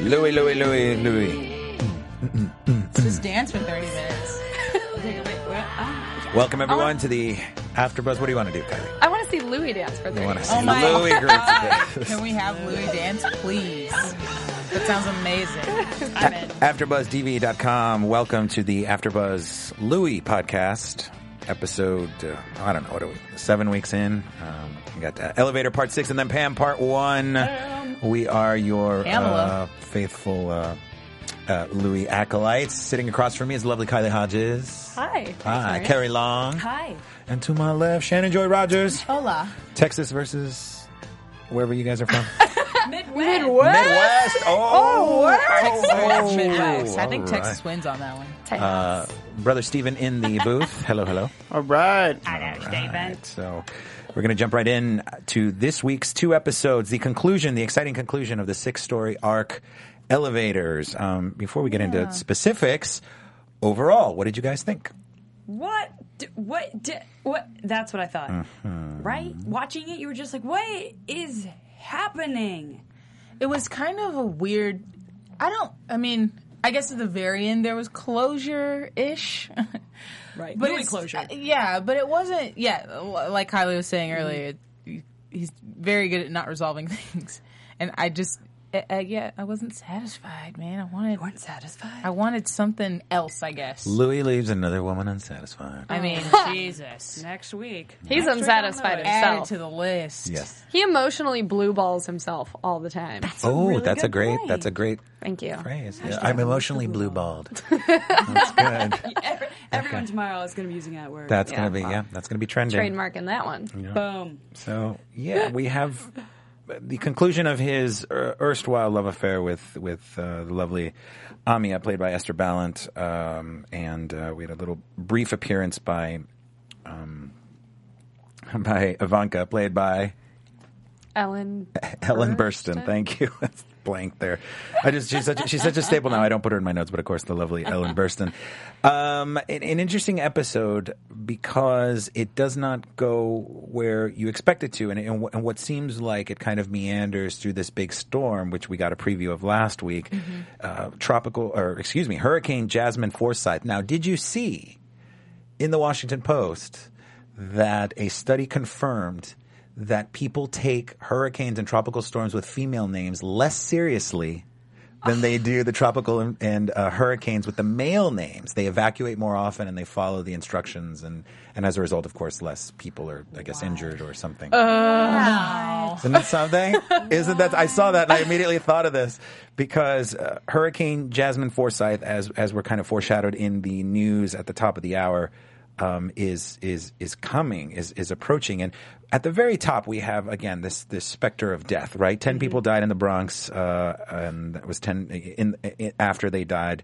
Louis, Louis, Louis, Louis. Just dance for 30 minutes. Take a bit- well. Welcome everyone to the AfterBuzz. What do you want to do, Kylie? I want to see Louis dance for 30 You want to minutes. see Oh my Louis God. Can we have Louis dance, please? That sounds amazing. I'm in. AfterBuzzTV.com. Welcome to the AfterBuzz Louis podcast. Episode, uh, I don't know, what are we, seven weeks in. Um, we got uh, Elevator Part 6 and then Pam Part 1. We are your uh, faithful uh, uh, Louis acolytes. Sitting across from me is lovely Kylie Hodges. Hi. Hi, Thanks, Carrie Long. Hi. And to my left, Shannon Joy Rogers. Hola. Texas versus wherever you guys are from. Midwest. Midwest. Oh, Texas. oh, Midwest. I think all Texas wins on that one. Texas. Uh, Brother Stephen in the booth. Hello, hello. All right. Right, so we're going to jump right in to this week's two episodes, the conclusion, the exciting conclusion of the six story arc elevators. Um, before we get into specifics, overall, what did you guys think? What? D- What? D- what? That's what I thought. Mm-hmm. Right? Watching it, you were just like, "What is happening?" It was kind of a weird. I don't. I mean, I guess at the very end there was closure ish. Right. But Louis it's- closure. uh, yeah, but it wasn't. Yeah, l- like Kylie was saying earlier, it- he's very good at not resolving things, and I just, uh, uh, yeah, I wasn't satisfied, man. I wanted, You weren't satisfied. I wanted something else. I guess. Louis leaves another woman unsatisfied. I mean, Jesus. Next week. He's Next unsatisfied on the way. add it himself. to the list. yes. he emotionally blue balls himself all the time. Oh, really that's a great. point. That's a great Thank you. phrase. Yeah, I'm emotionally blue balled. that's good. Every- Everyone tomorrow is going to be using that word. That's Yeah, gonna be well. yeah. That's gonna be trending. Trademarking that one. Boom. So yeah, we have the conclusion of his er- erstwhile love affair with with uh, the lovely Amia, played by Eszter Balint, um, and uh, we had a little brief appearance by um, by Ivanka, played by Ellen. Ellen Burstyn. Thank you. That's blank there. I just she's such a, she's such a staple now. I don't put her in my notes, but of course the lovely Ellen Burstyn. Um, an, an interesting episode because it does not go where you expect it to, and, and, and what seems like it kind of meanders through this big storm, which we got a preview of last week. Uh, tropical, or excuse me, Hurricane Jasmine Forsyth. Now, did you see in the Washington Post that a study confirmed that people take hurricanes and tropical storms with female names less seriously than they do the tropical and, and uh, hurricanes with the male names. They evacuate more often and they follow the instructions, and, and as a result, of course, less people are, I guess, injured or something. Isn't that something? Isn't that? I saw that and I immediately thought of this because uh, Hurricane Jasmine Forsyth, as as we're kind of foreshadowed in the news at the top of the hour, um, is is is coming, is is approaching, and at the very top we have again this this specter of death. Right, 10 people died in the Bronx, uh, and that was ten in, in after they died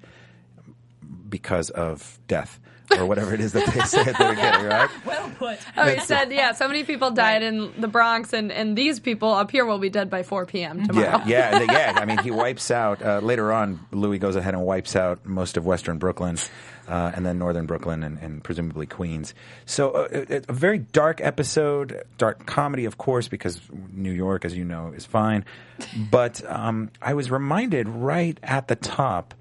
because of death or whatever it is that they say at the beginning. Right. Well put. Oh, he said, yeah, so many people died in the Bronx, and, and these people up here will be dead by 4 p.m. tomorrow. Yeah, yeah, the- yeah. I mean, he wipes out uh, later on. Louis goes ahead and wipes out most of Western Brooklyn, uh, and then Northern Brooklyn, and, and presumably Queens. So, uh, it- a very dark episode, dark comedy, of course, because New York, as you know, is fine. But um, I was reminded right at the top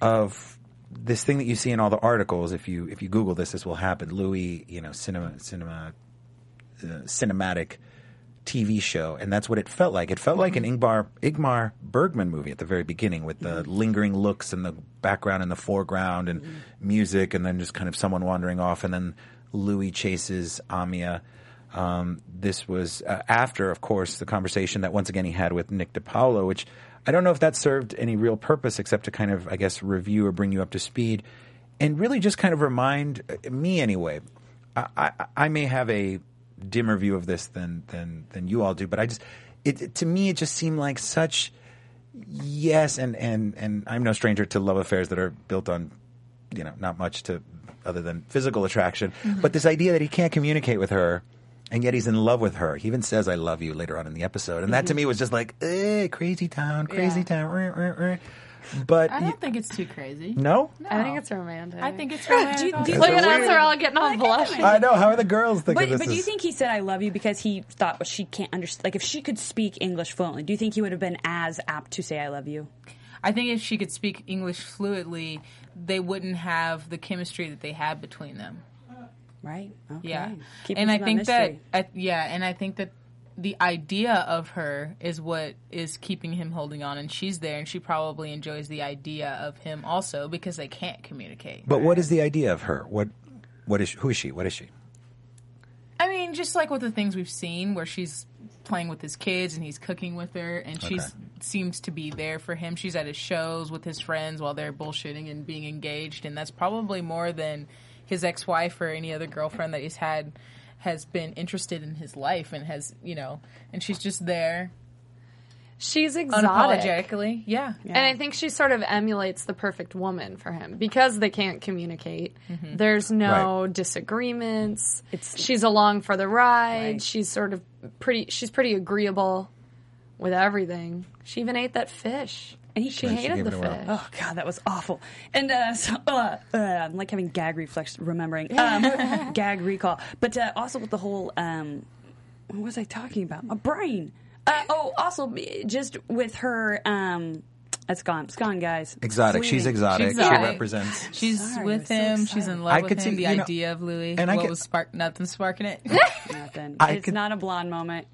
of this thing that you see in all the articles. If you if you Google this, this will happen. Louis, you know, cinema cinema uh, cinematic TV show, and that's what it felt like. It felt like an Ingmar Igmar Bergman movie at the very beginning, with the lingering looks and the background and the foreground and music, and then just kind of someone wandering off, and then Louis chases Amia. Um, this was uh, after, of course, the conversation that once again he had with Nick DiPaolo, which I don't know if that served any real purpose except to kind of, I guess, review or bring you up to speed, and really just kind of remind uh, me anyway. I, I may have a dimmer view of this than than than you all do, but I just it, it- to me it just seemed like such yes, and and and I'm no stranger to love affairs that are built on you know not much to other than physical attraction, but this idea that he can't communicate with her. And yet he's in love with her. He even says "I love you" later on in the episode, and that to me was just like, eh, crazy town, crazy Yeah. town. rah, rah, rah. But I don't think it's too crazy. no, I think it's romantic. I think it's Do you- romantic. do you- also. Look at us, we're all getting all blushing. I know. How are the girls thinking But, this? but do you as- think he said "I love you" because he thought well, she can't understand? Like, if she could speak English fluently, do you think he would have been as apt to say "I love you"? I think if she could speak English fluently, they wouldn't have the chemistry that they had between them. Right? Okay. Yeah, Keep and us I on think mystery. that I, yeah, and I think that the idea of her is what is keeping him holding on, and she's there, and she probably enjoys the idea of him also because they can't communicate. But what is the idea of her? What what is who is she? What is she? I mean, just like with the things we've seen, where she's playing with his kids and he's cooking with her, and she Okay. seems to be there for him. She's at his shows with his friends while they're bullshitting and being engaged, and that's probably more than his ex-wife or any other girlfriend that he's had has been interested in his life and has you know, and she's just there She's exotic. unapologetically. Yeah. And I think she sort of emulates the perfect woman for him because they can't communicate. Mm-hmm. There's no Right. disagreements. It's- she's along for the ride. Right. She's sort of pretty. She's pretty agreeable with everything. She even ate that fish. And he- she she hated the it fish. Oh god, that was awful. And uh, so, uh, uh, I'm like having gag reflex, remembering um, gag recall. But uh, also with the whole, um, what was I talking about? My brain. Uh, oh, also just with her. Um, it's gone. It's gone, guys. Exotic. She's exotic. She's She represents. She's Sorry, with was so him. She's in love I with could him. see- the you know- idea of Louis. and I what could- was spark? Nothing sparking it. Nothing. I it's could- not a blonde moment.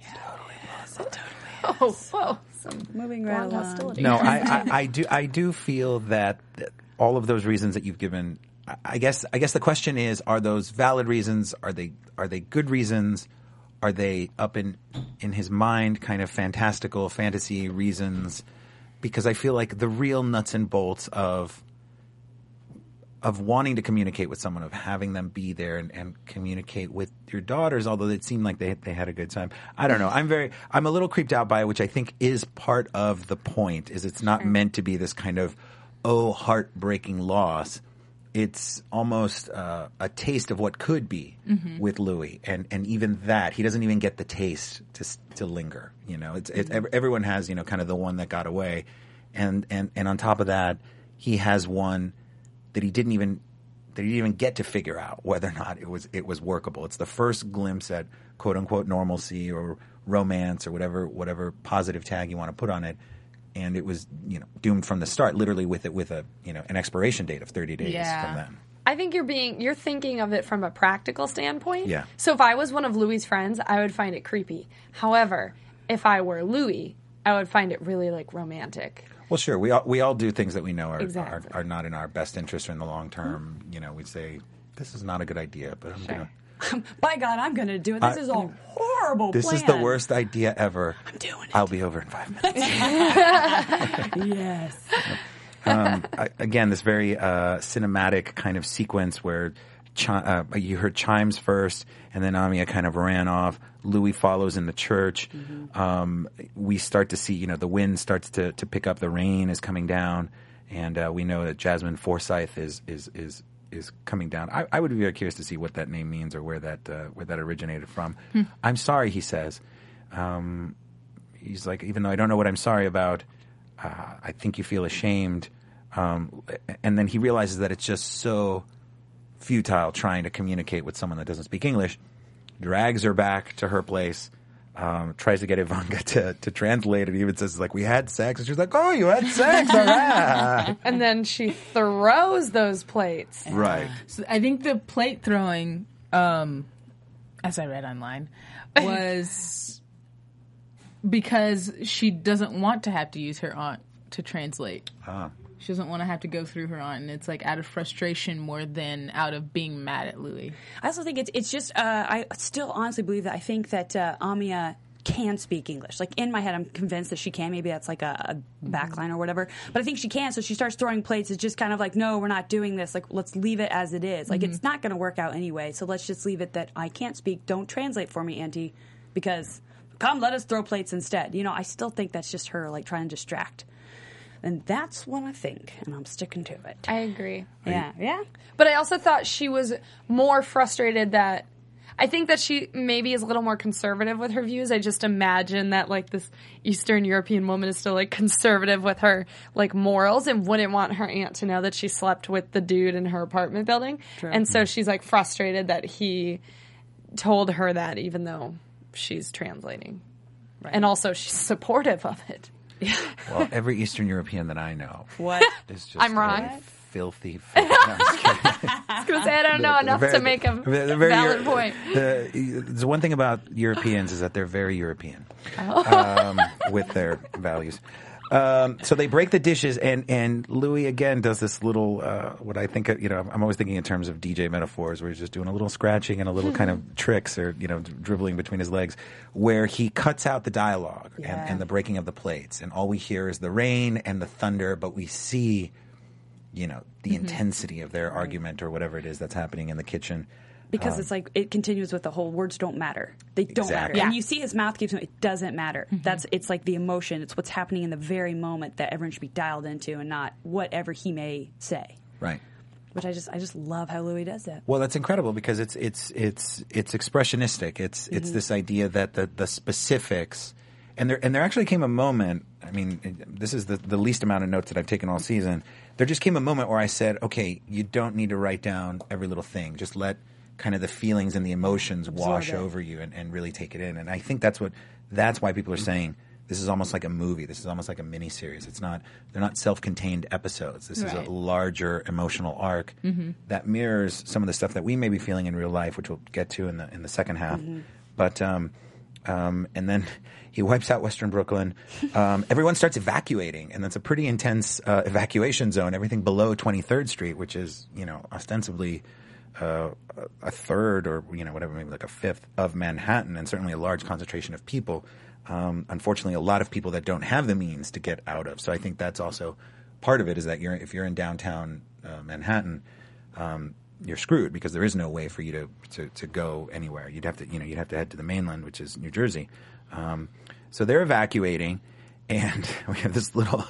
Yeah, totally. Yes, it totally. Is. Oh, whoa. Some Moving right along. hostility. No, I, I, I do. I do feel that, that all of those reasons that you've given. I- I guess. I guess the question is: Are those valid reasons? Are they? Are they good reasons? Are they up in in his mind, kind of fantastical fantasy reasons? Because I feel like the real nuts and bolts of of wanting to communicate with someone, of having them be there and, and communicate with your daughters, although it seemed like they they had a good time. I don't know. I'm very I'm a little creeped out by it, which I think is part of the point. Is it's not meant to be this kind of oh heartbreaking loss. It's almost uh, a taste of what could be with Louis, and and even that he doesn't even get the taste to to linger. You know, it's, it's ev- everyone has you know kind of the one that got away, and and and on top of that, he has one that he didn't even that he didn't even get to figure out whether or not it was it was workable. It's the first glimpse at quote unquote normalcy or romance or whatever whatever positive tag you want to put on it. And it was, you know, doomed from the start, literally with it with a, you know, an expiration date of thirty days Yeah. from then. I think you're being you're thinking of it from a practical standpoint. Yeah. So if I was one of Louis' friends, I would find it creepy. However, if I were Louis, I would find it really like romantic. Well, sure, we all we all do things that we know are Exactly. are, are not in our best interest or in the long term. You know, we'd say this is not a good idea, but I'm gonna. By God, I'm going to do it. This I- is a horrible This plan. is the worst idea ever. I'm doing it. I'll be over in five minutes. yes. I- again, this very uh, cinematic kind of sequence where chi- uh, you heard chimes first, and then Amia kind of ran off. Louis follows in the church. Um, we start to see, you know, the wind starts to, to pick up. The rain is coming down, and uh, we know that Jasmine Forsyth is is is is coming down. I, I would be very curious to see what that name means or where that uh, where that originated from. I'm sorry, he says. Um, he's like, even though I don't know what I'm sorry about, uh, I think you feel ashamed. Um, and then he realizes that it's just so futile trying to communicate with someone that doesn't speak English. Drags her back to her place. Um, tries to get Ivanka to, to translate it. Even says like we had sex, and she's like, "Oh, you had sex, all right." And then she throws those plates. right. So I think the plate throwing, um, as I read online, was because she doesn't want to have to use her aunt to translate. Ah. She doesn't want to have to go through her aunt, and it's like out of frustration more than out of being mad at Louis. I also think it's it's just uh, I still honestly believe that I think that uh, Amia can speak English. Like in my head, I'm convinced that she can. Maybe that's like a, a backline or whatever. But I think she can. So she starts throwing plates. It's just kind of like, no, we're not doing this. Like let's leave it as it is. Like it's not going to work out anyway. So let's just leave it that I can't speak. Don't translate for me, Auntie, because come let us throw plates instead. You know, I still think that's just her like trying to distract. And that's what I think, and I'm sticking to it. I agree. yeah, yeah. But I also thought she was more frustrated that I think that she maybe is a little more conservative with her views. I just imagine that like this Eastern European woman is still like conservative with her like morals and wouldn't want her aunt to know that she slept with the dude in her apartment building. And so she's like frustrated that he told her that even though she's translating. And also she's supportive of it. Well, every Eastern European that I know What? is just I'm very wrong. Filthy. filthy. No, I'm just kidding. I was gonna say I don't know enough They're to make a they're very valid Euro- point. The, the one thing about Europeans is that they're very European Oh. um, with their values. Um, so they break the dishes, and and Louis again does this little uh, what I think you know I'm always thinking in terms of DJ metaphors where he's just doing a little scratching and a little kind of tricks or you know dribbling between his legs, where he cuts out the dialogue Yeah. and the breaking of the plates, and all we hear is the rain and the thunder, but we see you know the intensity of their argument or whatever it is that's happening in the kitchen. Because um, it's like it continues with the whole words don't matter. They don't matter. Exactly. And you see his mouth keeps. It doesn't matter. Mm-hmm. That's it's like the emotion. It's what's happening in the very moment that everyone should be dialed into, and not whatever he may say. Right. Which I just I just love how Louis does that. Well, that's incredible because it's it's it's it's expressionistic. It's it's mm-hmm. this idea that the the specifics, and there and there actually came a moment. I mean, this is the the least amount of notes that I've taken all season. There just came a moment where I said, okay, you don't need to write down every little thing. Just let kind of the feelings and the emotions wash it. over you and, and really take it in. And I think that's what that's why people are saying this is almost like a movie. This is almost like a mini series. It's not they're not self contained episodes. This is a larger emotional arc that mirrors some of the stuff that we may be feeling in real life, which we'll get to in the in the second half. But um, um, and then he wipes out Western Brooklyn. Um, everyone starts evacuating, and that's a pretty intense uh, evacuation zone. Everything below Twenty Third Street, which is you know ostensibly uh, a third or you know whatever, maybe like a fifth of Manhattan, and certainly a large concentration of people. Um, unfortunately, a lot of people that don't have the means to get out of. So I think that's also part of it. Is that you're if you're in downtown uh, Manhattan, um, you're screwed because there is no way for you to, to, to go anywhere. You'd have to you know you'd have to head to the mainland, which is New Jersey. Um, so they're evacuating. And we have this little,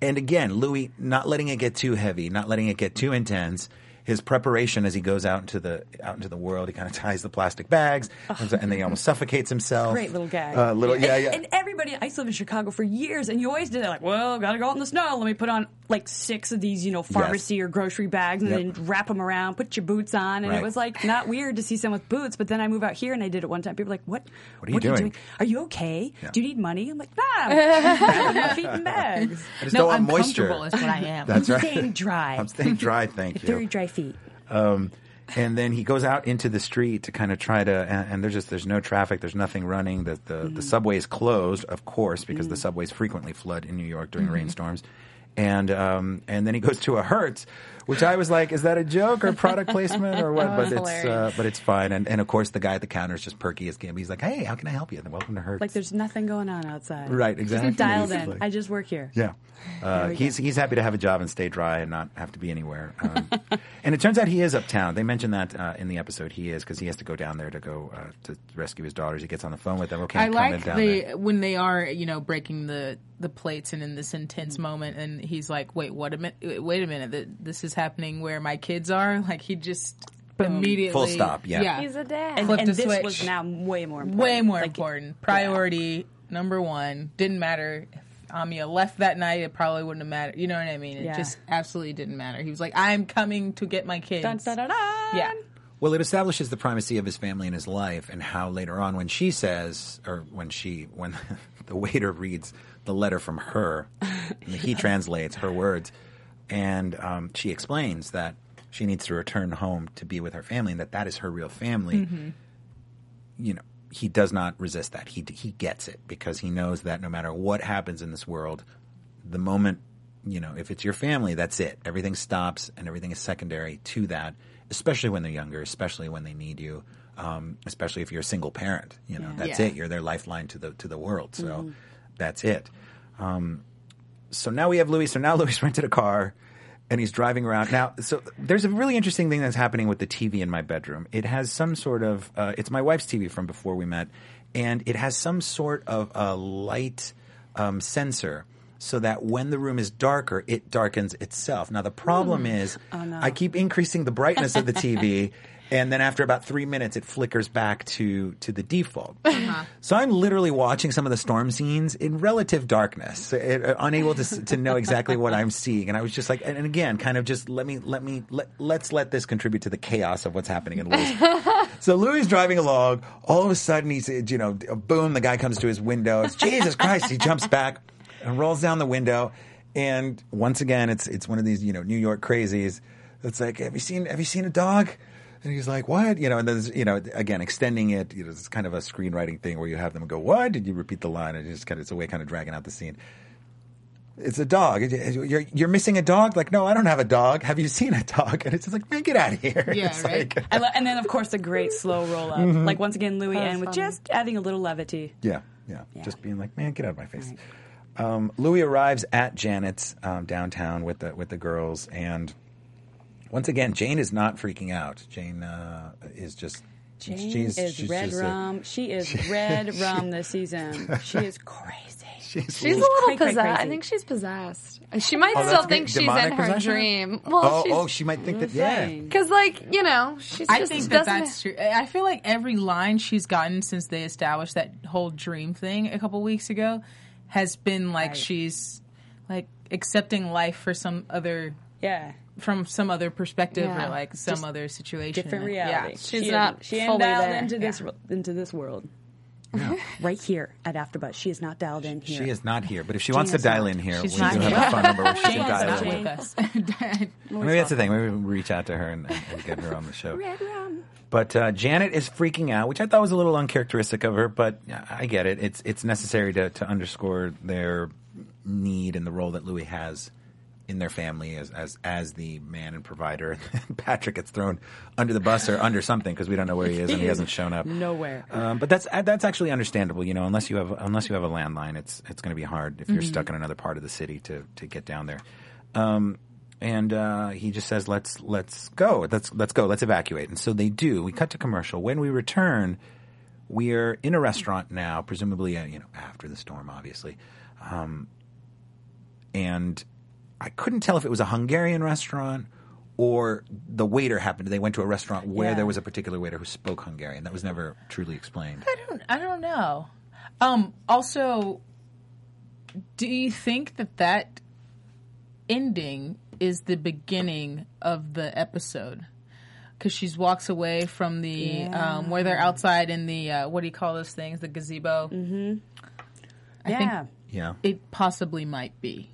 and again, Louis not letting it get too heavy, not letting it get too intense. His preparation as he goes out into the out into the world, he kind of ties the plastic bags, and, and then he almost suffocates himself. Great little gag. Uh, little, yeah, and, yeah. And everybody, I used to live in Chicago for years, and you always did that. Like, well, gotta go out in the snow. Let me put on like six of these, you know, pharmacy or grocery bags, and Yep. then wrap them around. Put your boots on, and Right. it was like not weird to see someone with boots. But then I move out here, and I did it one time. People were like, "What? What are you doing?" Are you okay? Yeah. Do you need money?" I'm like, "Nah, I'm my feet in bags. I just No, don't want I'm moisture. comfortable is what I am. That's right. Staying dry. I'm staying dry. Thank you. Very dry feet." Um, and then he goes out into the street to kind of try to, and, and there's just there's no traffic, there's nothing running. The the, the mm-hmm. subway is closed, of course, because the mm-hmm. subways frequently flood in New York during mm-hmm. rainstorms. And um, and then he goes to a Hertz, which I was like, is that a joke or product placement or what? Oh, but that's it's uh, but it's fine. And and of course the guy at the counter is just perky as can be. He's like, hey, how can I help you? And welcome to Hertz. Like there's nothing going on outside. Right, exactly. Dialed in. like- I just work here. yeah. Uh, we he's he's happy to have a job and stay dry and not have to be anywhere. Um, and it turns out he is uptown. They mentioned that uh, in the episode. He is because he has to go down there to go uh, to rescue his daughters. He gets on the phone with them. Okay, I I'm coming like down the there. when they are you know breaking the the plates and in this intense moment, and he's like, "Wait, what a minute! Wait a minute! This is happening where my kids are." Like he just immediately Full stop, yeah. yeah, He's a dad. And, Flip and the this switch. was now way more important. way more Like, important. Priority number one. Didn't matter if Amia left that night. It probably wouldn't have mattered. You know what I mean? It Yeah. just absolutely didn't matter. He was like, "I'm coming to get my kids." Dun, dun, dun, dun. Yeah. Well, it establishes the primacy of his family in his life, and how later on, when she says, or when she, when the waiter reads the letter from her, he translates her words, and um, she explains that she needs to return home to be with her family, and that that is her real family. You know, he does not resist that. He he gets it because he knows that no matter what happens in this world, the moment you know, if it's your family, that's it. Everything stops and everything is secondary to that, especially when they're younger, especially when they need you, um, especially if you're a single parent. You know, that's Yeah. it. You're their lifeline to the to the world. So that's it. Um, so now we have Louis. So now Louis rented a car and he's driving around. Now, so there's a really interesting thing that's happening with the TV in my bedroom. It has some sort of, uh, it's my wife's TV from before we met, and it has some sort of a light um, sensor. So that when the room is darker, it darkens itself. Now the problem is, I keep increasing the brightness of the TV, and then after about three minutes, it flickers back to to the default. So I'm literally watching some of the storm scenes in relative darkness, uh, unable to to know exactly what I'm seeing. And I was just like, and, and again, kind of just let me let me let let's let this contribute to the chaos of what's happening in Louis. so Louis is driving along. All of a sudden, he's you know, boom! The guy comes to his window. It's Jesus Christ! He jumps back and rolls down the window. And once again, it's it's one of these you know New York crazies. It's like, have you seen have you seen a dog? And he's like, what? You know, and then, there's, you know, again, extending it, you know, it's kind of a screenwriting thing where you have them go, what? Did you repeat the line? And it's kind of, it's a way kind of dragging out the scene. It's a dog. You're, you're missing a dog? Like, no, I don't have a dog. Have you seen a dog? And it's just like, man, get out of here. Yeah, It's right. like- I lo- and then, of course, the great slow roll up. Mm-hmm. Like, once again, Louis That's and with just adding a little levity. Yeah, yeah, Just being like, man, get out of my face. Um, Louis arrives at Janet's um, downtown with the with the girls, and once again, Jane is not freaking out. Jane uh, is just Jane she's, is she's red just a- rum. she is red rum this season. She is crazy. she's, She's a little- little cray, cray, possessed. I think she's possessed. She might Oh, still think she's in her possession? dream. Well, oh, she's, oh, she might think that. Yeah, Because, like, you know, she's I just think that that's true. I feel like every line she's gotten since they established that whole dream thing a couple weeks ago has been like Right. she's like accepting life for some other Yeah. From some other perspective Yeah. or like some Just other situation. Different Yeah. reality. she's she not Isn't, she fully dialed there. into this Yeah. into this world. right here at AfterBuzz. She is not dialed in here. she is not here. But if she wants to dial not. in here, She's we not do have a phone number where she can dial in. with us. Maybe that's the thing. Maybe we reach out to her and, and, and get her on the show. But uh, Janet is freaking out, which I thought was a little uncharacteristic of her. But I get it. It's it's necessary to, to underscore their need and the role that Louis has in their family as as as the man and provider. Patrick gets thrown under the bus or under something because we don't know where he is and he hasn't shown up Nowhere. Um, but that's that's actually understandable, you know. Unless you have unless you have a landline, it's it's going to be hard if you're stuck in another part of the city to to get down there. Um, and uh, he just says, "Let's let's go. Let's let's go. Let's evacuate." And so they do. We cut to commercial. When we return, we are in a restaurant now, presumably, uh, you know, after the storm, obviously. Um, and I couldn't tell if it was a Hungarian restaurant or the waiter happened. They went to a restaurant where Yeah. there was a particular waiter who spoke Hungarian. That was never truly explained. I don't, I don't know. Um, also, do you think that that ending is the beginning of the episode? Because she walks away from the um, where they're outside in the uh, what do you call those things? The gazebo. Mm-hmm. I yeah. think Yeah. it possibly might be,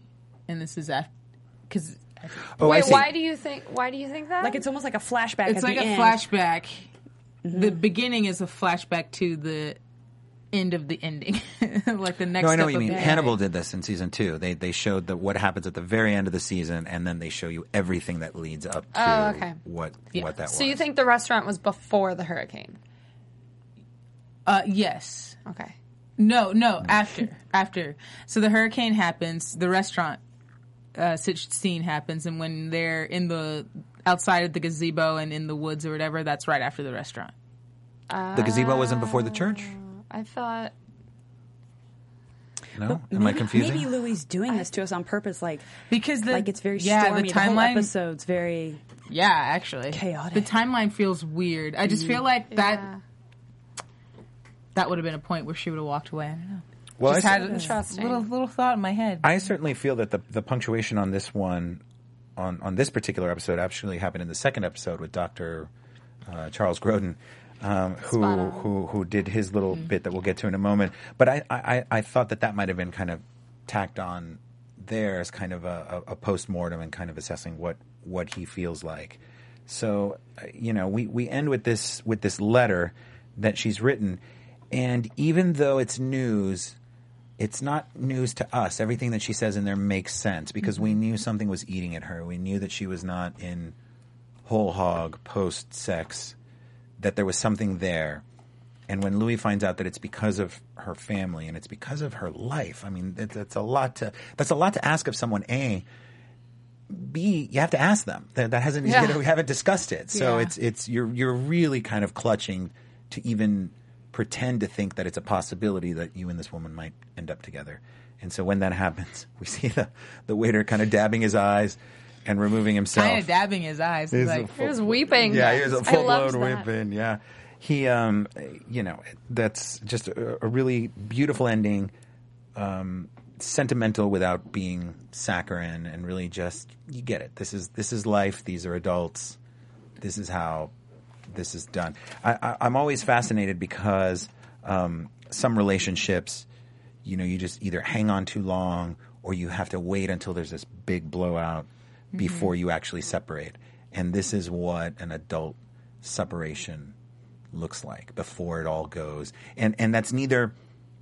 and this is after because Oh, I Wait, see. why do you think? Why do you think that? like it's almost like a flashback. it's at like the a end. flashback. The beginning is a flashback to the end of the ending, like the next. No, I know step what you mean. the Hannibal did this in season two. They they showed the, what happens at the very end of the season, and then they show you everything that leads up to Oh, okay. what Yeah. what that so was. you think the restaurant was before the hurricane? Uh, yes. Okay. No, no, after. after. So the hurricane happens, the restaurant uh, sit- scene happens, and when they're in the outside of the gazebo and in the woods or whatever, that's right after the restaurant. the gazebo wasn't before the church? I thought. No, am I Maybe- confusing? Maybe Louis doing this to us on purpose, like Because the like it's very yeah, stormy. the The, whole timeline episode's very yeah, actually Chaotic. The timeline feels weird. I just feel like that that would have been a point where she would have walked away. I don't know. Well, Just I, had cer- a Interesting. little little thought in my head. I certainly feel that the the punctuation on this one, on on this particular episode, actually happened in the second episode with Doctor uh, Charles Grodin. Um, who who who did his little bit that we'll get to in a moment? But I, I, I thought that that might have been kind of tacked on there as kind of a, a, a post mortem and kind of assessing what what he feels like. So uh, you know, we, we end with this with this letter that she's written, and even though it's news, it's not news to us. Everything that she says in there makes sense because we mm-hmm. knew something was eating at her. We knew that she was not in whole hog post sex, that there was something there. And when Louis finds out that it's because of her family and it's because of her life, I mean, that, that's a lot to that's a lot to ask of someone. A, B, you have to ask them. That, that hasn't Yeah. we haven't discussed it. So Yeah. it's it's you're you're really kind of clutching to even pretend to think that it's a possibility that you and this woman might end up together. And so when that happens, we see the the waiter kind of dabbing his eyes and removing himself. Kind of dabbing his eyes. He's He's like, full- He was weeping. Yeah, he was a I full loved blown that. whipping. Yeah, he, um, you know, that's just a, a really beautiful ending, um, sentimental without being saccharine, and really just you get it. This is this is life. These are adults. This is how this is done. I, I, I'm always fascinated because um, some relationships, you know, you just either hang on too long or you have to wait until there's this big blowout before you actually separate. And this is what an adult separation looks like before it all goes. And and that's neither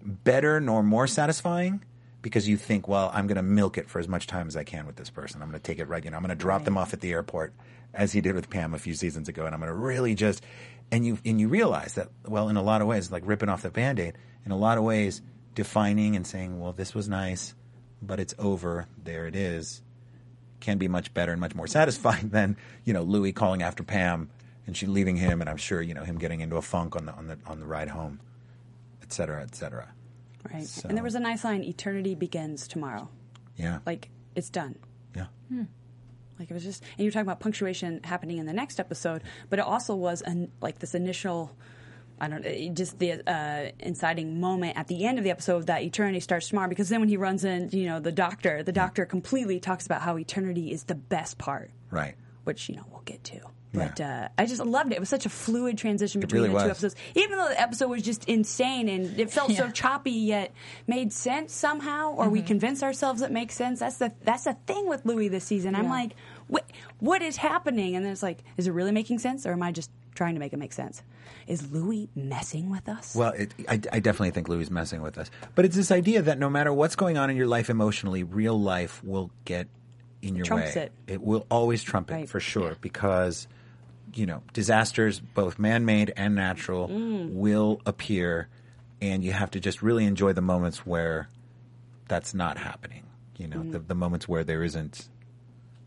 better nor more satisfying because you think, well, I'm going to milk it for as much time as I can with this person. I'm going to take it right, you know, I'm going to drop them off at the airport as he did with Pam a few seasons ago and I'm going to really just and you and you realize that well in a lot of ways like ripping off the band-aid in a lot of ways defining and saying, well, this was nice, but it's over. There it is can be much better and much more satisfying than you know Louis calling after Pam and she leaving him, and I'm sure you know him getting into a funk on the on the on the ride home, et cetera, et cetera. Right. So- And there was a nice line eternity begins tomorrow. Yeah, Like, it's done. yeah, Like it was just, and you were talking about punctuation happening in the next episode, but it also was an, like this initial, I don't know, just the uh, inciting moment at the end of the episode that eternity starts tomorrow. Because then when he runs in, you know, the doctor, the doctor completely talks about how eternity is the best part, right. which you know we'll get to. But Yeah. uh, I just loved it. It was such a fluid transition between really the two episodes. Even though the episode was just insane and it felt so choppy, yet made sense somehow, or Mm-hmm. we convince ourselves it makes sense. That's the that's the thing with Louis this season. I'm like, what what is happening? And then it's like, is it really making sense, or am I just trying to make it make sense? Is Louis messing with us? Well, it, I, I definitely think Louis is messing with us, but it's this idea that no matter what's going on in your life emotionally, real life will get in your Trumps way. it. will always trump it Right. for sure because you know disasters, both man-made and natural, Mm. will appear, and you have to just really enjoy the moments where that's not happening. You know, Mm. the, the moments where there isn't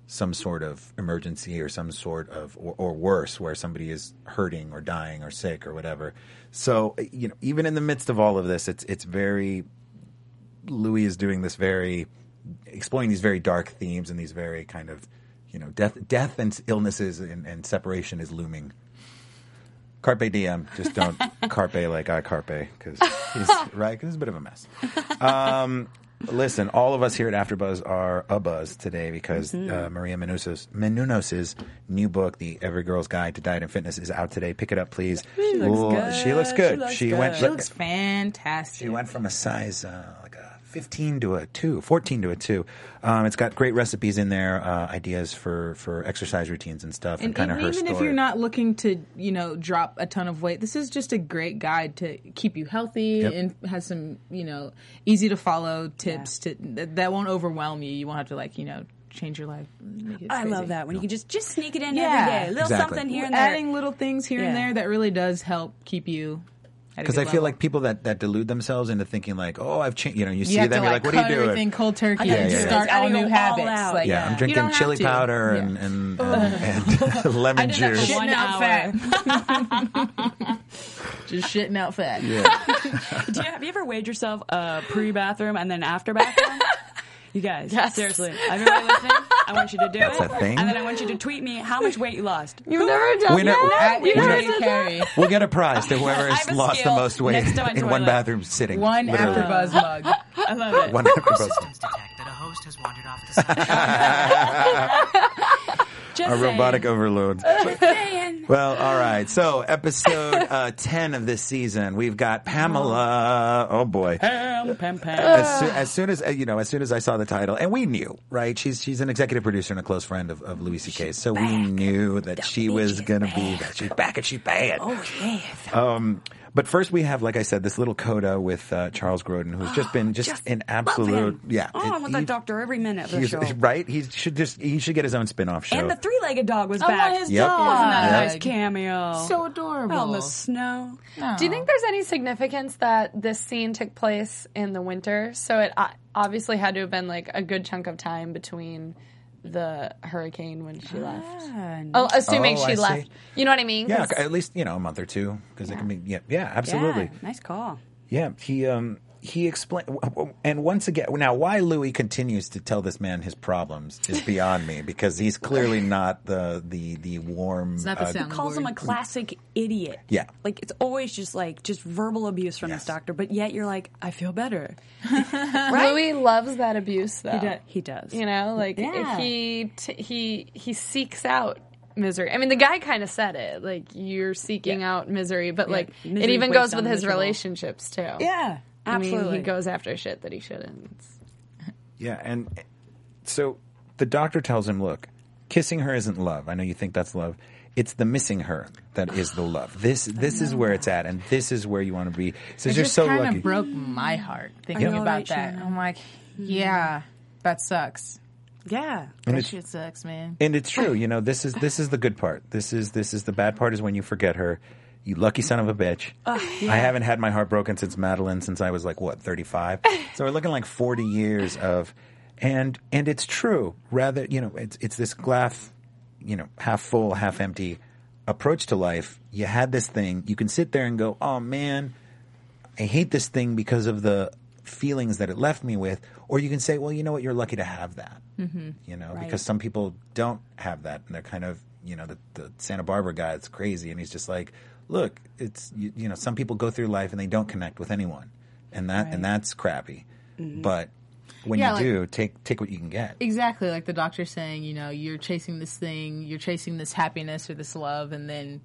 some sort of emergency or some sort of or, or worse where somebody is hurting or dying or sick or whatever so you know even in the midst of all of this it's it's very louis is doing this very exploring these very dark themes and these very kind of you know death death and illnesses and, and separation is looming carpe diem just don't carpe like i carpe because he's right because it's a bit of a mess um, listen, all of us here at AfterBuzz are a buzz today because uh, Maria Menounos, Menounos' new book, The Every Girl's Guide to Diet and Fitness, is out today. Pick it up, please. She looks good. She looks She good. looks She good. went. she looks fantastic. She went from a size uh, like a 15 to a 2, 14 to a 2. Um, it's got great recipes in there, uh, ideas for, for exercise routines and stuff, and, And kind of even her story. if you're not looking to, you know, drop a ton of weight, this is just a great guide to keep you healthy Yep. and has some, you know, easy to follow tips to that, that won't overwhelm you. You won't have to like, you know, change your life. I love that when you can just just sneak it in Yeah. every day, a little Exactly. something here and there. Adding little things here and there that really does help keep you. Because I feel like people that, that delude themselves into thinking like, oh, I've changed. You know, you, see you have them, to you're like, like, what are you doing? everything cold turkey gotta and do start all new all habits. out. Like, Yeah, I'm drinking don't chili to. powder Yeah. and, and, and, and lemon I did that for juice. one Shitting out hour. fat. Just shitting out fat. Do you, have you ever weighed yourself uh, pre bathroom and then after bathroom? You guys, Yes. seriously, everybody listening, I want you to do That's it. a thing? And then I want you to tweet me how much weight you lost. You've never done We know- that? At You've never Mariah done that? Carey. We'll get a prize to whoever I has have a lost the scale most weight next to my in one toilet. bathroom sitting. One literally. AfterBuzz mug. I love it. One AfterBuzz. Systems detect that a host has wandered off the side. Just A saying. robotic overload. Well, all right. So, episode uh, 10 of this season, we've got Pamela. Oh, boy. Pam, pam, pam. As, soo- as soon as uh, you know, as soon as I saw the title, and we knew, right? She's she's an executive producer and a close friend of, of Louis C.K. So we knew that she was going to be that she's back and she's bad. Oh, yes. Um, But first, we have, like I said, this little coda with uh, Charles Grodin, who's just been just, Just an love absolute him. yeah. Oh, I want that he- doctor every minute of the show. right? He should just he should get his own spin-off show. And the three-legged dog was I back. want his Yep. dog. Wasn't that a nice cameo? So adorable. Out in the snow. Do you think there's any significance that this scene took place in the winter? So it uh, obviously had to have been like a good chunk of time between the hurricane when she left. Oh, assuming Oh, she I see. left. You know what I mean? Yeah, at least you know a month or two because it can be yeah yeah absolutely. Yeah, nice call. Yeah, he um he explained, and once again, now why Louis continues to tell this man his problems is beyond me because he's clearly not the the the warm. It's not the uh, sound Calls him a classic idiot. Yeah. Like it's always just like just verbal abuse from Yes. this doctor, but yet you're like, I feel better. Louis loves that abuse, though. He does. He does. You know, like Yeah. he t- he he seeks out misery. I mean, the guy kind of said it, like you're seeking Yeah. out misery, but like it even goes with his miserable. relationships too. Yeah, I mean, absolutely. he goes after shit that he shouldn't. Yeah, and so the doctor tells him, "Look, kissing her isn't love. I know you think that's love. It's the missing her that is the love. This this is where it's at, and this is where you want to be." Says It you're just so kind lucky. of broke my heart thinking know, about right, that. I'm like, mm-hmm. yeah, that sucks. yeah. and That shit sucks, man. and it's true. You know, this is this is the good part. This is this is the bad part is when you forget her. You lucky son of a bitch. I haven't had my heart broken since Madeline since I was like what 35. so we're looking like 40 years of and and it's true. Rather, you know, it's it's this glass, you know, half full, half empty approach to life. You had this thing. You can sit there and go, "Oh man, I hate this thing because of the feelings that it left me with. Or you can say, well, you know what, you're lucky to have that. Mm-hmm. You know, because some people don't have that and they're kind of, you know, the, the Santa Barbara guy is crazy and he's just like, look, it's, you, you know, some people go through life and they don't connect with anyone. And that, and that's crappy. Mm-hmm. But when Yeah, you like- do, take, take what you can get. Exactly, like the doctor saying, you know, you're chasing this thing, you're chasing this happiness or this love, and then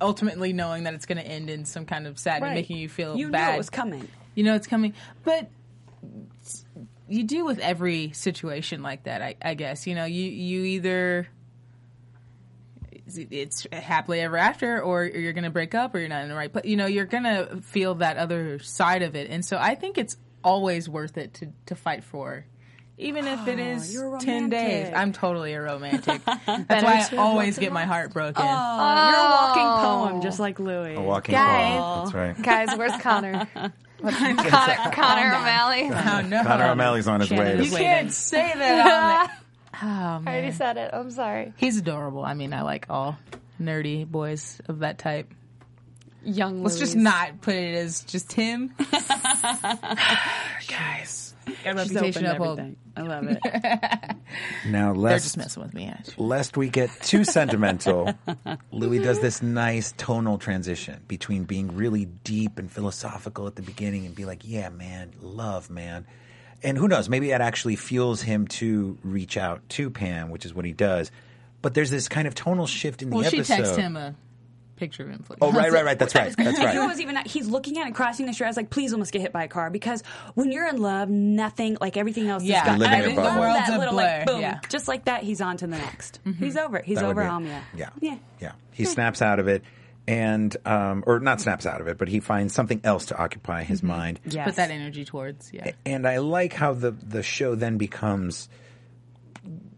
ultimately knowing that it's going to end in some kind of sadness, Right. making you feel You bad. knew it was coming. You know it's coming, but you do with every situation like that. I, I guess you know you you either it's happily ever after, or you're going to break up, or you're not in the right. But you know you're going to feel that other side of it, and so I think it's always worth it to to fight for. Even if it oh, is you're ten days. I'm totally a romantic. That's why I always get my heart broken. Oh, you're a walking oh. poem, just like Louis. A walking Guys. poem. That's right. Guys, where's Connor? Connor, Connor O'Malley? Oh no, Connor O'Malley's on his way. Shannon To, is you can't say that on the. Oh I already said it. I'm sorry. he's adorable. I mean, I like all nerdy boys of that type. Young Let's just not put it as just him. Guys, got She's reputation open to uphold. I love it. now, They're lest, just messing with me. Actually. lest we get too sentimental, Louis does this nice tonal transition between being really deep and philosophical at the beginning and be like, yeah, man, love, man. And who knows, maybe that actually fuels him to reach out to Pam, which is what he does. But there's this kind of tonal shift in the Well, she episode. texted him a picture of him. Please. Oh, right, right, right. That's right. That's You know, was even he's looking at it, crossing the street. I was like, please almost get hit by a car because when you're in love, nothing like everything else. Yeah. is gone. You live in And your I bubble. love The world's that a little, blur, Like, boom, yeah. just like that, he's on to the next. Mm-hmm. He's over. He's That over be- oh, Amia. Yeah. Yeah. Yeah. He snaps out of it and, um, or not snaps out of it, but he finds something else to occupy his mind. Yes. Put that energy towards. Yeah. and I like how the the show then becomes,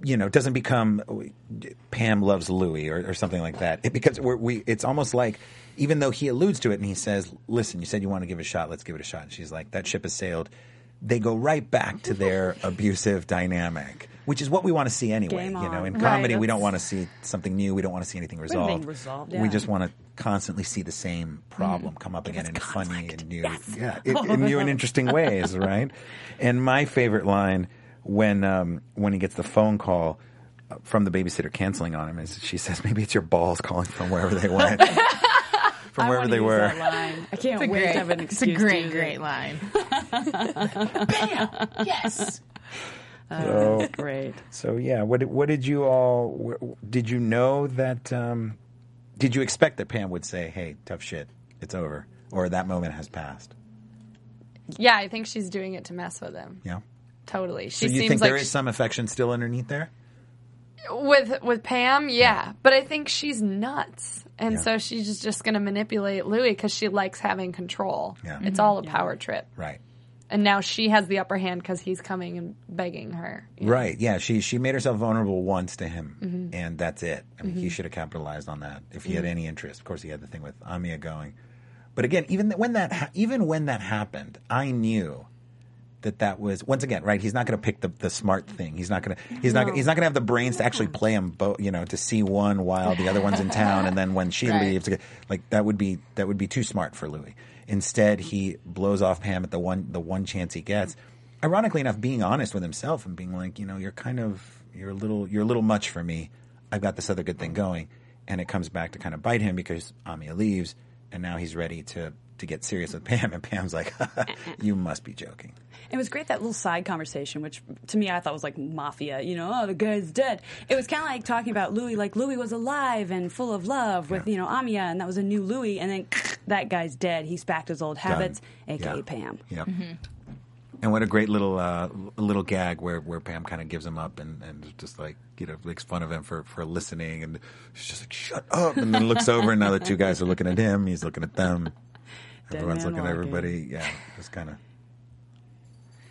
you know, doesn't become Pam loves Louis or, or something like that. It because we're, we it's almost like even though he alludes to it and he says, "Listen, you said you want to give it a shot. Let's give it a shot." And she's like, "That ship has sailed." They go right back to their abusive dynamic, which is what we want to see anyway. Game You know, on. in Right, comedy, we don't want to see something new. We don't want to see anything resolved. Anything resolved, We just want to constantly see the same problem come up again us in funny and new, Yes. yeah, in, in new and interesting ways, right? And my favorite line when um, when he gets the phone call uh, from the babysitter canceling on him is she says, "Maybe it's your balls calling from wherever they went, from I wherever they use were." that line. I can't wait great, to have an it's a great, to use great it. line. Bam! Yes. So, Great. so yeah, what did- what did you all? Did you know that? Um, did you expect that Pam would say, "Hey, tough shit, it's over," or that moment has passed? Yeah, I think she's doing it to mess with him. Yeah. Totally. She So you seems think like there is some affection still underneath there? with with Pam, yeah, but I think she's nuts, and Yeah. so she's just, just going to manipulate Louis because she likes having control. Yeah. It's all a power trip, Right. And now she has the upper hand because he's coming and begging her. Right. Yeah. She she made herself vulnerable once to him, Mm-hmm. and that's it. I mean, he should have capitalized on that if he had any interest. Of course, he had the thing with Amia going, but again, even th- when that ha- even when that happened, I knew that that was once again right. He's not going to pick the, the smart thing. He's not going to he's not he's not going to have the brains to actually play him both. You know, to see one while the other one's in town, and then when she Right. leaves, like that would be that would be too smart for Louis. Instead, he blows off Pam at the one the one chance he gets. Ironically enough, being honest with himself and being like, you know, you're kind of you're a little you're a little much for me. I've got this other good thing going, and it comes back to kind of bite him because Amia leaves, and now he's ready to to get serious with Pam, and Pam's like, "You must be joking." It was great that little side conversation, which to me I thought was like mafia. You know, oh the guy's dead. It was kind of like talking about Louis, like Louis was alive and full of love with you know Amia, and that was a new Louis. And then that guy's dead. He's back to his old habits, Done. aka Yeah. Pam. Yep. And what a great little uh, little gag where, where Pam kind of gives him up and, and just like you know makes fun of him for, for listening and she's just like shut up and then looks over and now the two guys are looking at him he's looking at them everyone's looking at everybody yeah just kind of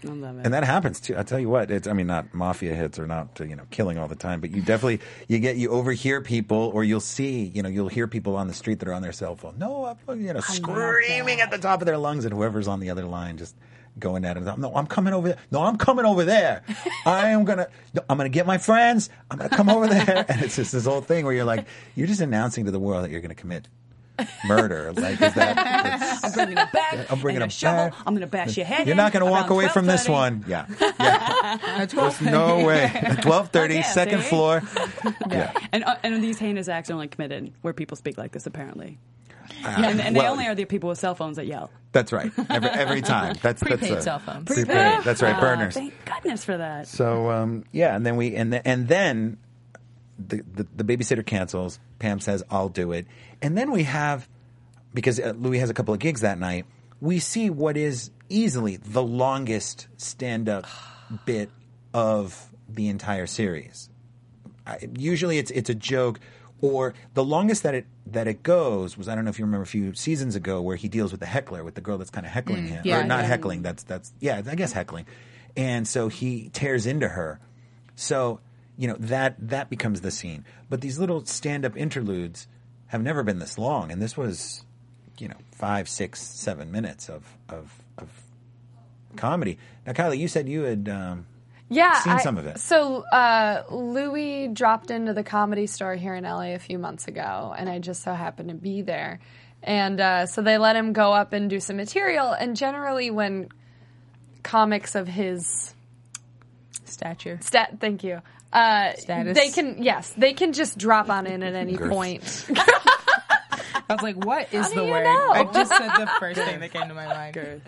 I love it. and that happens too. I tell you what, it's I mean not mafia hits or not you know killing all the time, but you definitely you get you overhear people or you'll see you know you'll hear people on the street that are on their cell phone. No, I'm you know screaming at the top of their lungs, and whoever's on the other line just going at it. No, I'm coming over there. No, I'm coming over there. I am gonna. no, I'm gonna get my friends. I'm gonna come over there, and it's just this whole thing where you're like you're just announcing to the world that you're gonna commit murder. Like is that? I'm bringing a bag. I'm bringing and a shovel. bag. I'm going to bash your head. You're not going to walk away from this one. Yeah. yeah. There's no way. Twelve thirty, Yeah, second see? floor. Yeah. And, uh, and these heinous acts are only committed where people speak like this, apparently. and and they only are the people with cell phones that yell. That's right. Every, every time. That's Prepaid that's, uh, cell phones. Prepaid. That's right. Ah, Burners. thank goodness for that. So um, yeah, and then we and then, and then the, the the babysitter cancels. Pam says, "I'll do it," and then we have because uh, Louis has a couple of gigs that night. We see what is easily the longest stand-up bit of the entire series. I, usually, it's it's a joke. Or the longest that it that it goes was I don't know if you remember a few seasons ago where he deals with the heckler with the girl that's kind of heckling him yeah, or not yeah. heckling that's that's yeah I guess heckling, and so he tears into her, so you know that that becomes the scene. But these little stand up interludes have never been this long, and this was you know five six seven minutes of of, of comedy. Now, Kylie, you said you had um, Yeah, seen I- some of it. So uh, Louis dropped into the comedy store here in LA a few months ago, and I just so happened to be there. And uh, so they let him go up and do some material. And generally, when comics of his Stature. stat, thank you, uh, Status. they can yes, they can just drop on in at any Girth. point. I was like, what is do the word? know? I just said the first thing that came to my mind.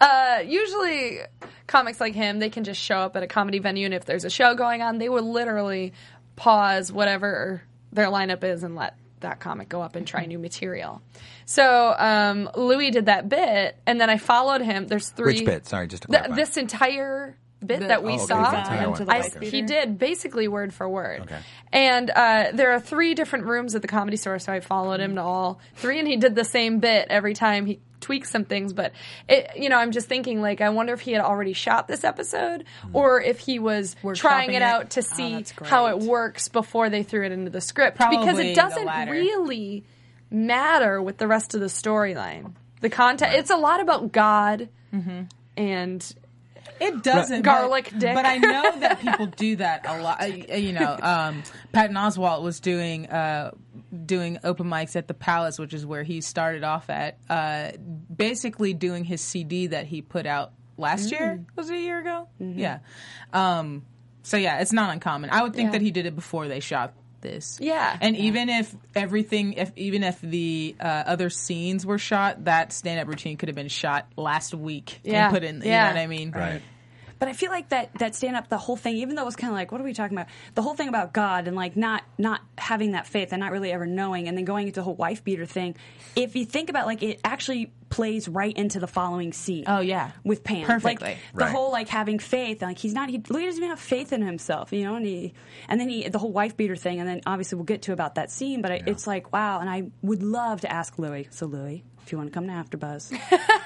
uh, usually, comics like him, they can just show up at a comedy venue, and if there's a show going on, they will literally pause whatever their lineup is and let that comic go up and try new material. So um, Louis did that bit, and then I followed him. There's three. which bit? Sorry, just to Th- this entire bit The- that we Oh, okay, saw, the entire one. I, Okay. he did basically word for word. Okay. And uh, there are three different rooms at the comedy store, so I followed him to all three, and he did the same bit every time. He tweaked some things, but it, you know, I'm just thinking like, I wonder if he had already shot this episode, or if he was Workshopping trying it it. out to Oh, see that's how it works before they threw it into the script, because it doesn't really matter with the rest of the storyline. The content, it's a lot about God. And It doesn't. Garlic but, dick. But I know that people do that a lot. You know, um, Patton Oswalt was doing uh, doing open mics at the Palace, which is where he started off at. Uh, basically, doing his CD that he put out last year. Mm. Was it a year ago? Yeah. Um, so yeah, it's not uncommon. I would think Yeah. that he did it before they shot this. Yeah. And even if everything, if even if the uh, other scenes were shot, that stand up routine could have been shot last week Yeah. and put in. You Yeah. know what I mean? right. But I feel like that that stand up, the whole thing, even though it was kind of like, what are we talking about? The whole thing about God and like not not having that faith and not really ever knowing, and then going into the whole wife beater thing. If you think about like it, actually plays right into the following scene. Oh, yeah. with Pam, Perfectly. Like the Right. whole like having faith, like he's not. He Louis doesn't even have faith in himself, you know. And he, and then he, the whole wife beater thing, and then obviously we'll get to about that scene. But I, it's like wow, and I would love to ask Louis. So Louis, if you want to come to AfterBuzz,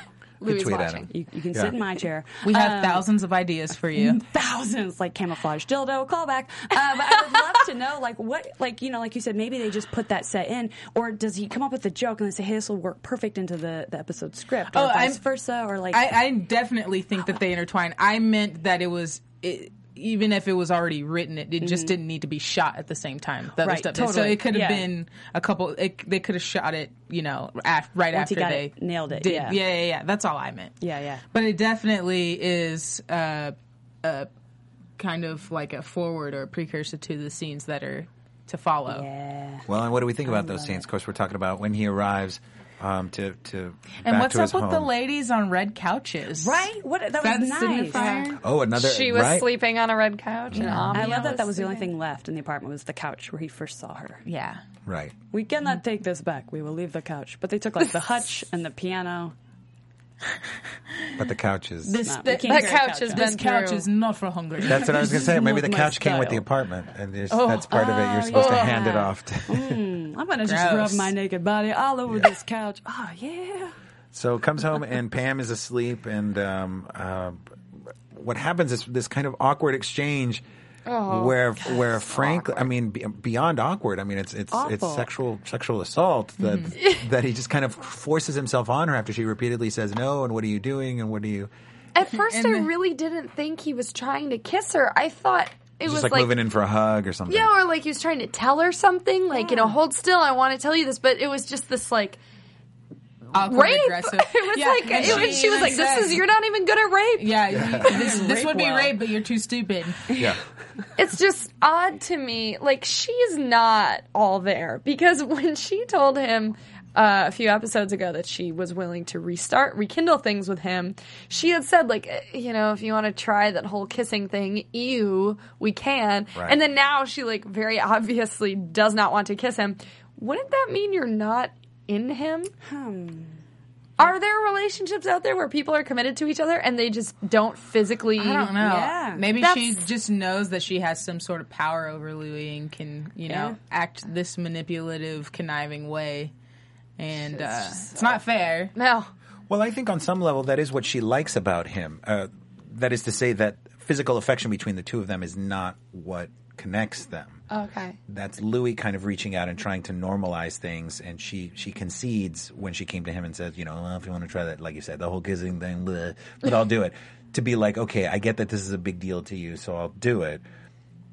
Louis tweet at watching. him. you, you can Yeah. sit in my chair. We have Um, thousands of ideas for you. thousands like camouflage dildo callback uh, but i would love to know like what like you know like you said maybe they just put that set in or does he come up with a joke and they say hey this will work perfect into the, the episode script or Oh, vice I'm- versa or like I, I definitely think that they intertwine. I meant that it was. It, even if it was already written, it, it just didn't need to be shot at the same time. The Right, stuff. did. So it could have Yeah. been a couple. It, they could have shot it, you know, af, right Once he after got they it, nailed it, Did. yeah. yeah, yeah, yeah. That's all I meant. Yeah, yeah. But it definitely is uh, a kind of like a forward or a precursor to the scenes that are to follow. yeah Well, and what do we think about those scenes? Of course, we're talking about when he arrives um, to to And back what's to his up with the ladies on red couches? right what that was That nice signifier? Oh, another She was right? sleeping on a red couch, and I love that that was the only thing left in the apartment was the couch where he first saw her. Yeah. Right. We cannot take this back. We will leave the couch. But they took like the hutch and the piano. But the couch is. This No, we the- can't That hear couch has been this couch through. is not for hungry. That's what I was going to say. Maybe the My couch came with the apartment, and there's, that's part of it. You're supposed to hand it off. To, I'm gonna just rub my naked body all over this couch. Oh yeah. so comes home, and Pam is asleep, and um, uh, what happens is this kind of awkward exchange. Oh, where where Frank, I mean, beyond awkward. I mean, it's it's it's sexual sexual assault that Mm-hmm. that he just kind of forces himself on her after she repeatedly says no, and what are you doing, and what are you? At first, And I the- really didn't think he was trying to kiss her. I thought it Just was like, like, moving in for a hug or something. yeah, or like he was trying to tell her something, like you know, hold still. I want to tell you this, but it was just this like Awkward, rape. aggressive. It was Yeah, like and it was, she was even like, "This says- is you're not even good at rape." Yeah, you- this, this Rape would be well. rape, but you're too stupid. yeah. It's just odd to me. Like she's not all there because when she told him uh, a few episodes ago that she was willing to restart, rekindle things with him, she had said like, eh, you know, if you want to try that whole kissing thing, ew, we can. Right. And then now she like very obviously does not want to kiss him. Wouldn't that mean you're not in him? Are there relationships out there where people are committed to each other and they just don't physically? I don't know. Yeah. Maybe she just knows that she has some sort of power over Louis and can, you know, Yeah. act this manipulative, conniving way. And uh, it's not fair. No. Well, I think on some level that is what she likes about him. Uh, that is to say that physical affection between the two of them is not what connects them. Okay. That's Louis kind of reaching out and trying to normalize things, and she she concedes when she came to him and says, you know, well, if you want to try that, like you said, the whole kissing thing, bleh, but I'll do it. To be like, okay, I get that this is a big deal to you, so I'll do it.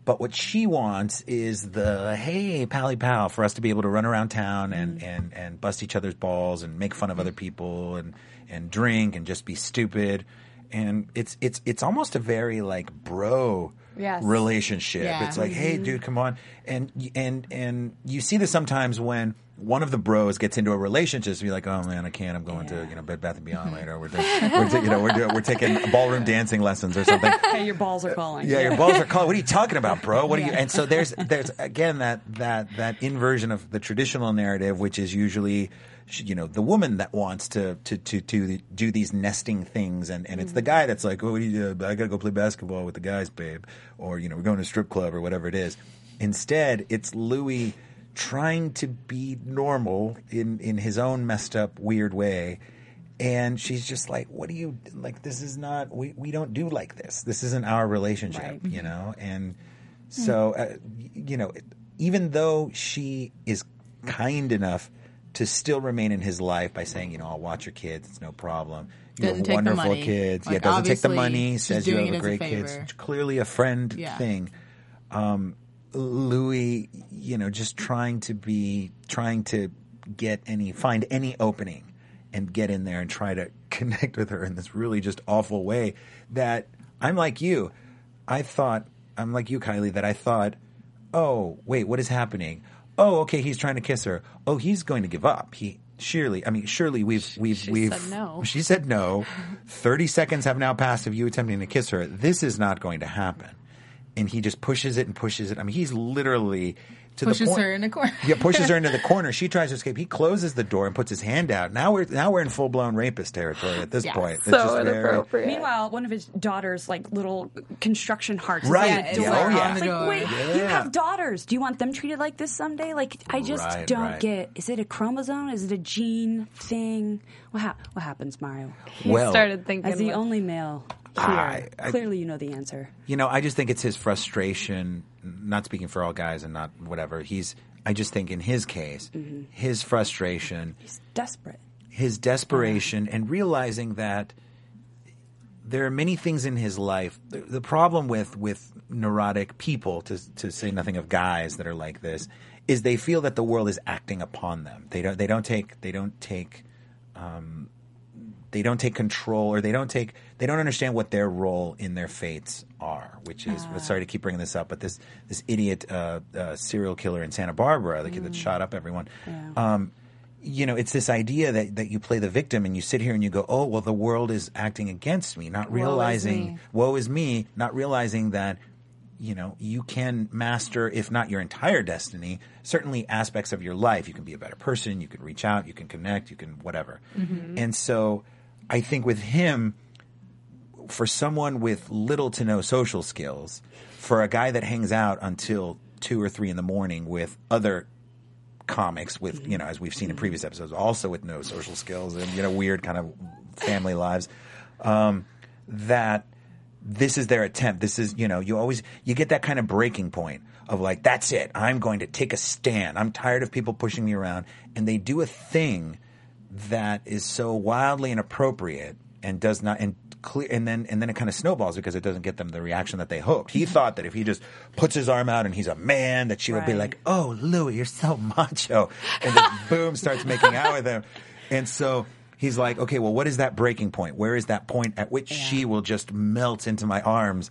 But what she wants is the hey, pally pal, for us to be able to run around town and, mm-hmm. and, and bust each other's balls and make fun of other mm-hmm. people and, and drink and just be stupid. And it's it's it's almost a very like bro Yes. relationship. Yeah. It's like, hey, mm-hmm. dude, come on, and and and you see this sometimes when one of the bros gets into a relationship. To be like, oh man, I can't. I'm going to you know Bed Bath and Beyond mm-hmm. later. We're, doing, we're you know we're doing, we're taking ballroom dancing lessons or something. Hey, your balls are calling. Yeah, your balls are calling. What are you talking about, bro? What are you? And so there's there's again that that that inversion of the traditional narrative, which is usually you know the woman that wants to to to, to do these nesting things, and and it's the mm. guy that's like, oh, what do you do? I gotta go play basketball with the guys, babe, or you know we're going to a strip club or whatever it is. Instead, it's Louis trying to be normal in in his own messed up weird way and she's just like what do you like this is not we, we don't do like this this isn't our relationship Right. you know and mm-hmm. so uh, you know even though she is kind enough to still remain in his life by saying you know i'll watch your kids it's no problem you Doesn't have wonderful kids yeah doesn't take the money says you have a as a great kids. It's clearly a friend Yeah. thing um, Louis, you know, just trying to be, trying to get any, find any opening and get in there and try to connect with her in this really just awful way that I'm like you. I thought, I'm like you, Kylie, that I thought, oh, wait, what is happening? Oh, okay, he's trying to kiss her. Oh, he's going to give up. He, surely, I mean, surely we've, we've, she we've, said no. she said no. 30 seconds have now passed of you attempting to kiss her. This is not going to happen and he just pushes it and pushes it. I mean, he's literally to Pushes the point. her in a corner. yeah, pushes her into the corner. She tries to escape. He closes the door and puts his hand out. Now we're now we're in full blown rapist territory at this Yeah. point. It's So just very- inappropriate. Meanwhile, one of his daughters, like little construction hearts, Right. on Yeah, oh, yeah. It's On the like, door. wait, you have daughters. Do you want them treated like this someday? Like, I just Right, don't right. get. Is it a chromosome? Is it a gene thing? What, ha- what happens, Mario? He Well, started thinking. As the like- only male here, I- I- clearly you know the answer. You know, I just think it's his frustration. Not speaking for all guys and not whatever. He's. I just think in his case, Mm-hmm. his frustration, He's desperate. his desperation, and realizing that there are many things in his life. The, the problem with with neurotic people, to to say nothing of guys that are like this, is they feel that the world is acting upon them. They don't. They don't take. They don't take. Um, they don't take control, or they don't take. They don't understand what their role in their fates are. Which is sorry to keep bringing this up, but this this idiot uh, uh, serial killer in Santa Barbara, the kid that shot up everyone. Um, you know, it's this idea that, that you play the victim and you sit here and you go, oh, well, the world is acting against me, not realizing, me. woe is me, not realizing that, you know, you can master, if not your entire destiny, certainly aspects of your life. You can be a better person, you can reach out, you can connect, you can whatever. And so I think with him, for someone with little to no social skills, for a guy that hangs out until two or three in the morning with other comics with you know as we've seen in previous episodes also with no social skills and you know weird kind of family lives um, that this is their attempt. This is you know you always you get that kind of breaking point of like that's it. I'm going to take a stand. I'm tired of people pushing me around. And they do a thing that is so wildly inappropriate and does not and clear and then and then it kind of snowballs because it doesn't get them the reaction that they hoped. He thought that if he just puts his arm out and he's a man, that she would be Right. like, "Oh, Louis, you're so macho," and just boom starts making out with him, and so. He's like, okay, well, what is that breaking point? Where is that point at which she will just melt into my arms?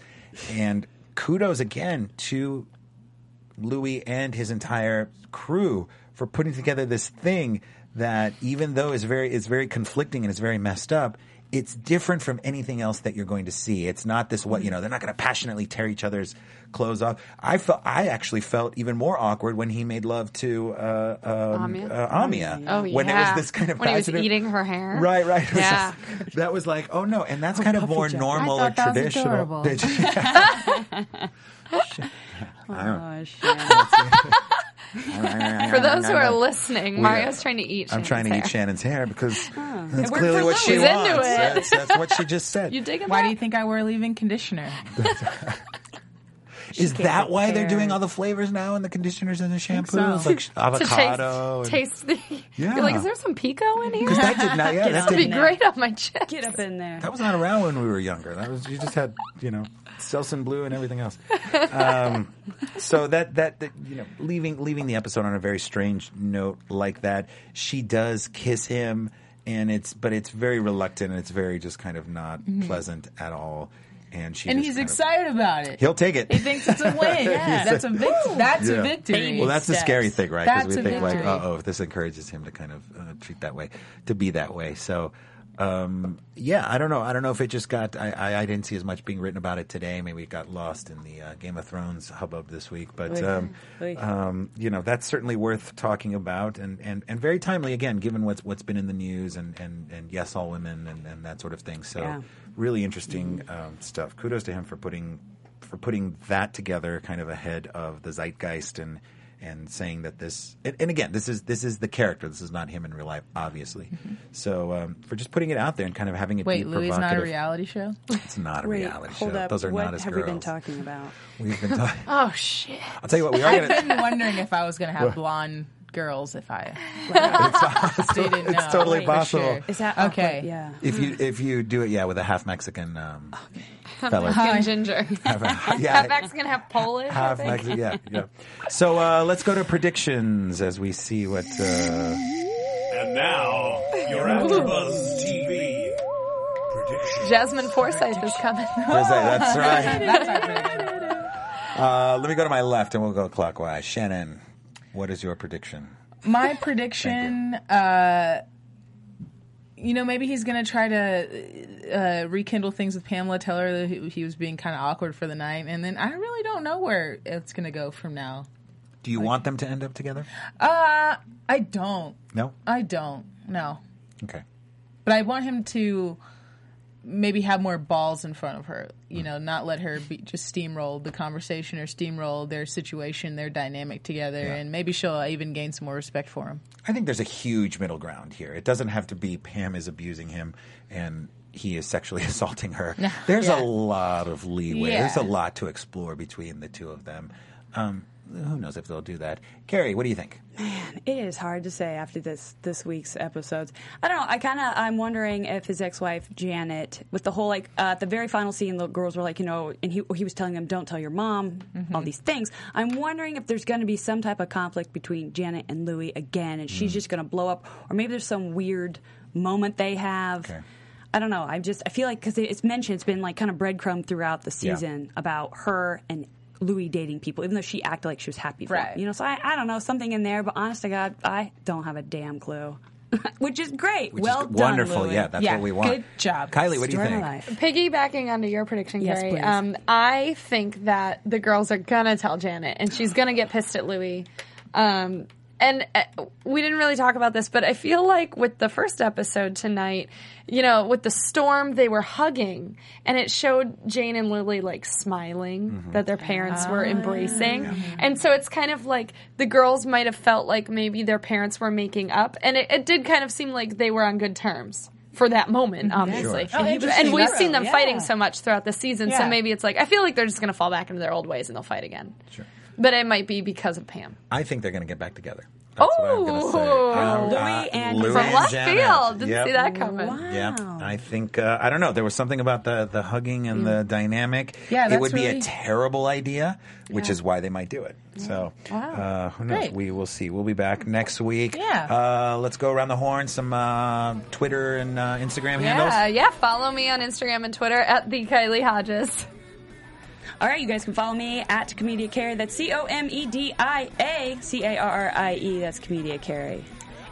And kudos again to Louis and his entire crew for putting together this thing that even though is very it's very conflicting and it's very messed up, it's different from anything else that you're going to see. It's not this what you know, they're not going to passionately tear each other's clothes off. I felt I actually felt even more awkward when he made love to uh, um, Amia? uh, Amia. Oh, when it was this kind of When he was eating her hair. Right, right. Yeah. just- that was like, oh no, and that's kind of more normal I or thought that was traditional. adorable. Did you- Oh, shit. For those who are listening, Mario's trying to eat. I'm trying to Shannon's eat. Shannon's hair because that's worked clearly what she Louis. He's into wants. it. That's, that's what she just said. You digging Why that? do you think I wear leave-in conditioner? Is that get why they're doing all the flavors now in the conditioners and the shampoos, so. like to avocado? and- taste, taste the. Yeah. You're like, is there some pico in here? Because that did not. Yeah, that That'd be there. great on my chest. Get up in there. That was not around when we were younger. That was you just had you know Selsun Blue and everything else. Um, so that, that that you know leaving leaving the episode on a very strange note like that. She does kiss him, and it's but it's very reluctant and it's very just kind of not pleasant at all. And she and he's kind of- excited about it. He'll take it. He thinks it's a win. Yeah. That's a victory. That's Yeah. a victory. Well, that's the scary thing, right? Because we a think like, victory. uh oh, this encourages him to kind of uh, treat that way, to be that way. So, um, yeah, I don't know. I don't know if it just got. I, I, I didn't see as much being written about it today. Maybe it got lost in the uh, Game of Thrones hubbub this week. But um, um, you know, that's certainly worth talking about and, and, and very timely again, given what's what's been in the news and, and, and yes, all women and, and that sort of thing. So, Yeah. really interesting um, stuff. Kudos to him for putting for putting that together, kind of ahead of the zeitgeist and and saying that this and, and again this is this is the character. This is not him in real life, obviously. So um, for just putting it out there and kind of having it be. Wait, be Louis is provocative. not a reality show? It's not a Wait, reality hold show. up. Those are what not as have girls. we been talking about? We've been talking. Oh shit! I'll tell you what. We are I've going to. been wondering if I was going to have blonde girls if I didn't know. It's totally for possible. sure. Is that Okay. awkward? Yeah. If you if you do it, yeah, with a half Mexican um, fella. Mexican ginger. Half, Half yeah, Mexican, half Polish. I half. Mexican. Yeah, yeah. So uh, let's go to predictions as we see what. Uh, And now, your AfterBuzz TV prediction. Jasmine Forsyth is coming. Where's that? That's right. That's our prediction. Uh, let me go to my left and we'll go clockwise. Shannon, what is your prediction? My prediction, uh, you know, maybe he's going to try to uh, rekindle things with Pamela, tell her that he, he was being kind of awkward for the night, and then I really don't know where it's going to go from now. Do you want them to end up together? Uh, I don't. No. I don't. No. Okay. But I want him to maybe have more balls in front of her. You know, not let her be, just steamroll the conversation or steamroll their situation, their dynamic together, and maybe she'll even gain some more respect for him. I think there's a huge middle ground here. It doesn't have to be Pam is abusing him and he is sexually assaulting her. There's Yeah. a lot of leeway. Yeah. There's a lot to explore between the two of them. Um, who knows if they'll do that? Carrie, what do you think? Man, it is hard to say after this this week's episodes. I don't know. I kind of I'm wondering if his ex-wife Janet, with the whole like uh, at the very final scene, the girls were like, you know, and he he was telling them, "Don't tell your mom," all these things. I'm wondering if there's going to be some type of conflict between Janet and Louis again, and she's just going to blow up, or maybe there's some weird moment they have. Okay. I don't know. I just I feel like because it's mentioned, it's been like kind of breadcrumb throughout the Yeah. season about her and Louis dating people, even though she acted like she was happy for him. You know, so I, I don't know something in there, but honest to God, I don't have a damn clue. Which is great. Which well is done, wonderful. Louis. Yeah, that's Yeah, what we want. good job. Kylie. What do you Story of my think? life. Piggybacking onto your prediction, Yes, Gary, please. um, I think that the girls are gonna tell Janet, and she's gonna get pissed at Louis. Um, and uh, we didn't really talk about this, but I feel like with the first episode tonight, you know, with the storm, they were hugging, and it showed Jane and Lily like smiling that their parents were embracing, and so it's kind of like the girls might have felt like maybe their parents were making up, and it, it did kind of seem like they were on good terms. For that moment, obviously, Sure. Oh, and, we've seen them yeah. fighting so much throughout the season. So maybe it's like I feel like they're just going to fall back into their old ways and they'll fight again. Sure. But it might be because of Pam. I think they're going to get back together. That's what I'm say. Oh. Um, Louis and- Louis From left Janet. field. Didn't Yep. see that coming. Wow. Yeah, I think uh, I don't know. There was something about the the hugging and the dynamic. Yeah, it that's would be a terrible idea, which is why they might do it. So, uh, who knows? Great. We will see. We'll be back next week. Yeah. Uh, let's go around the horn. Some uh, Twitter and uh, Instagram handles. Yeah, yeah. Follow me on Instagram and Twitter at the Kylie Hodges. All right, you guys can follow me at Comedia Carrie. That's C O M E D I A C A R R I E. That's Comedia Carrie.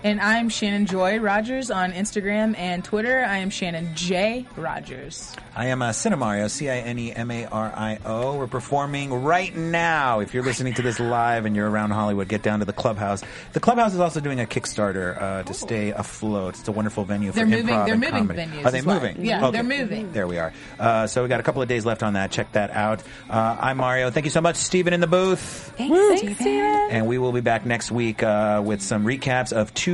And I'm Shannon Joy Rogers on Instagram and Twitter. I am Shannon J Rogers. I am uh, Cinemario, C I N E M A R I O. We're performing right now. If you're listening to this live and you're around Hollywood, get down to the Clubhouse. The Clubhouse is also doing a Kickstarter uh, to stay afloat. It's a wonderful venue for They're moving- improv they're and moving comedy. venues Are they as well. moving? Yeah, Okay. they're moving. There we are. Uh, so we got a couple of days left on that. Check that out. Uh, I'm Mario. Thank you so much, Stephen in the booth. Thanks, Steven. And we will be back next week uh, with some recaps of two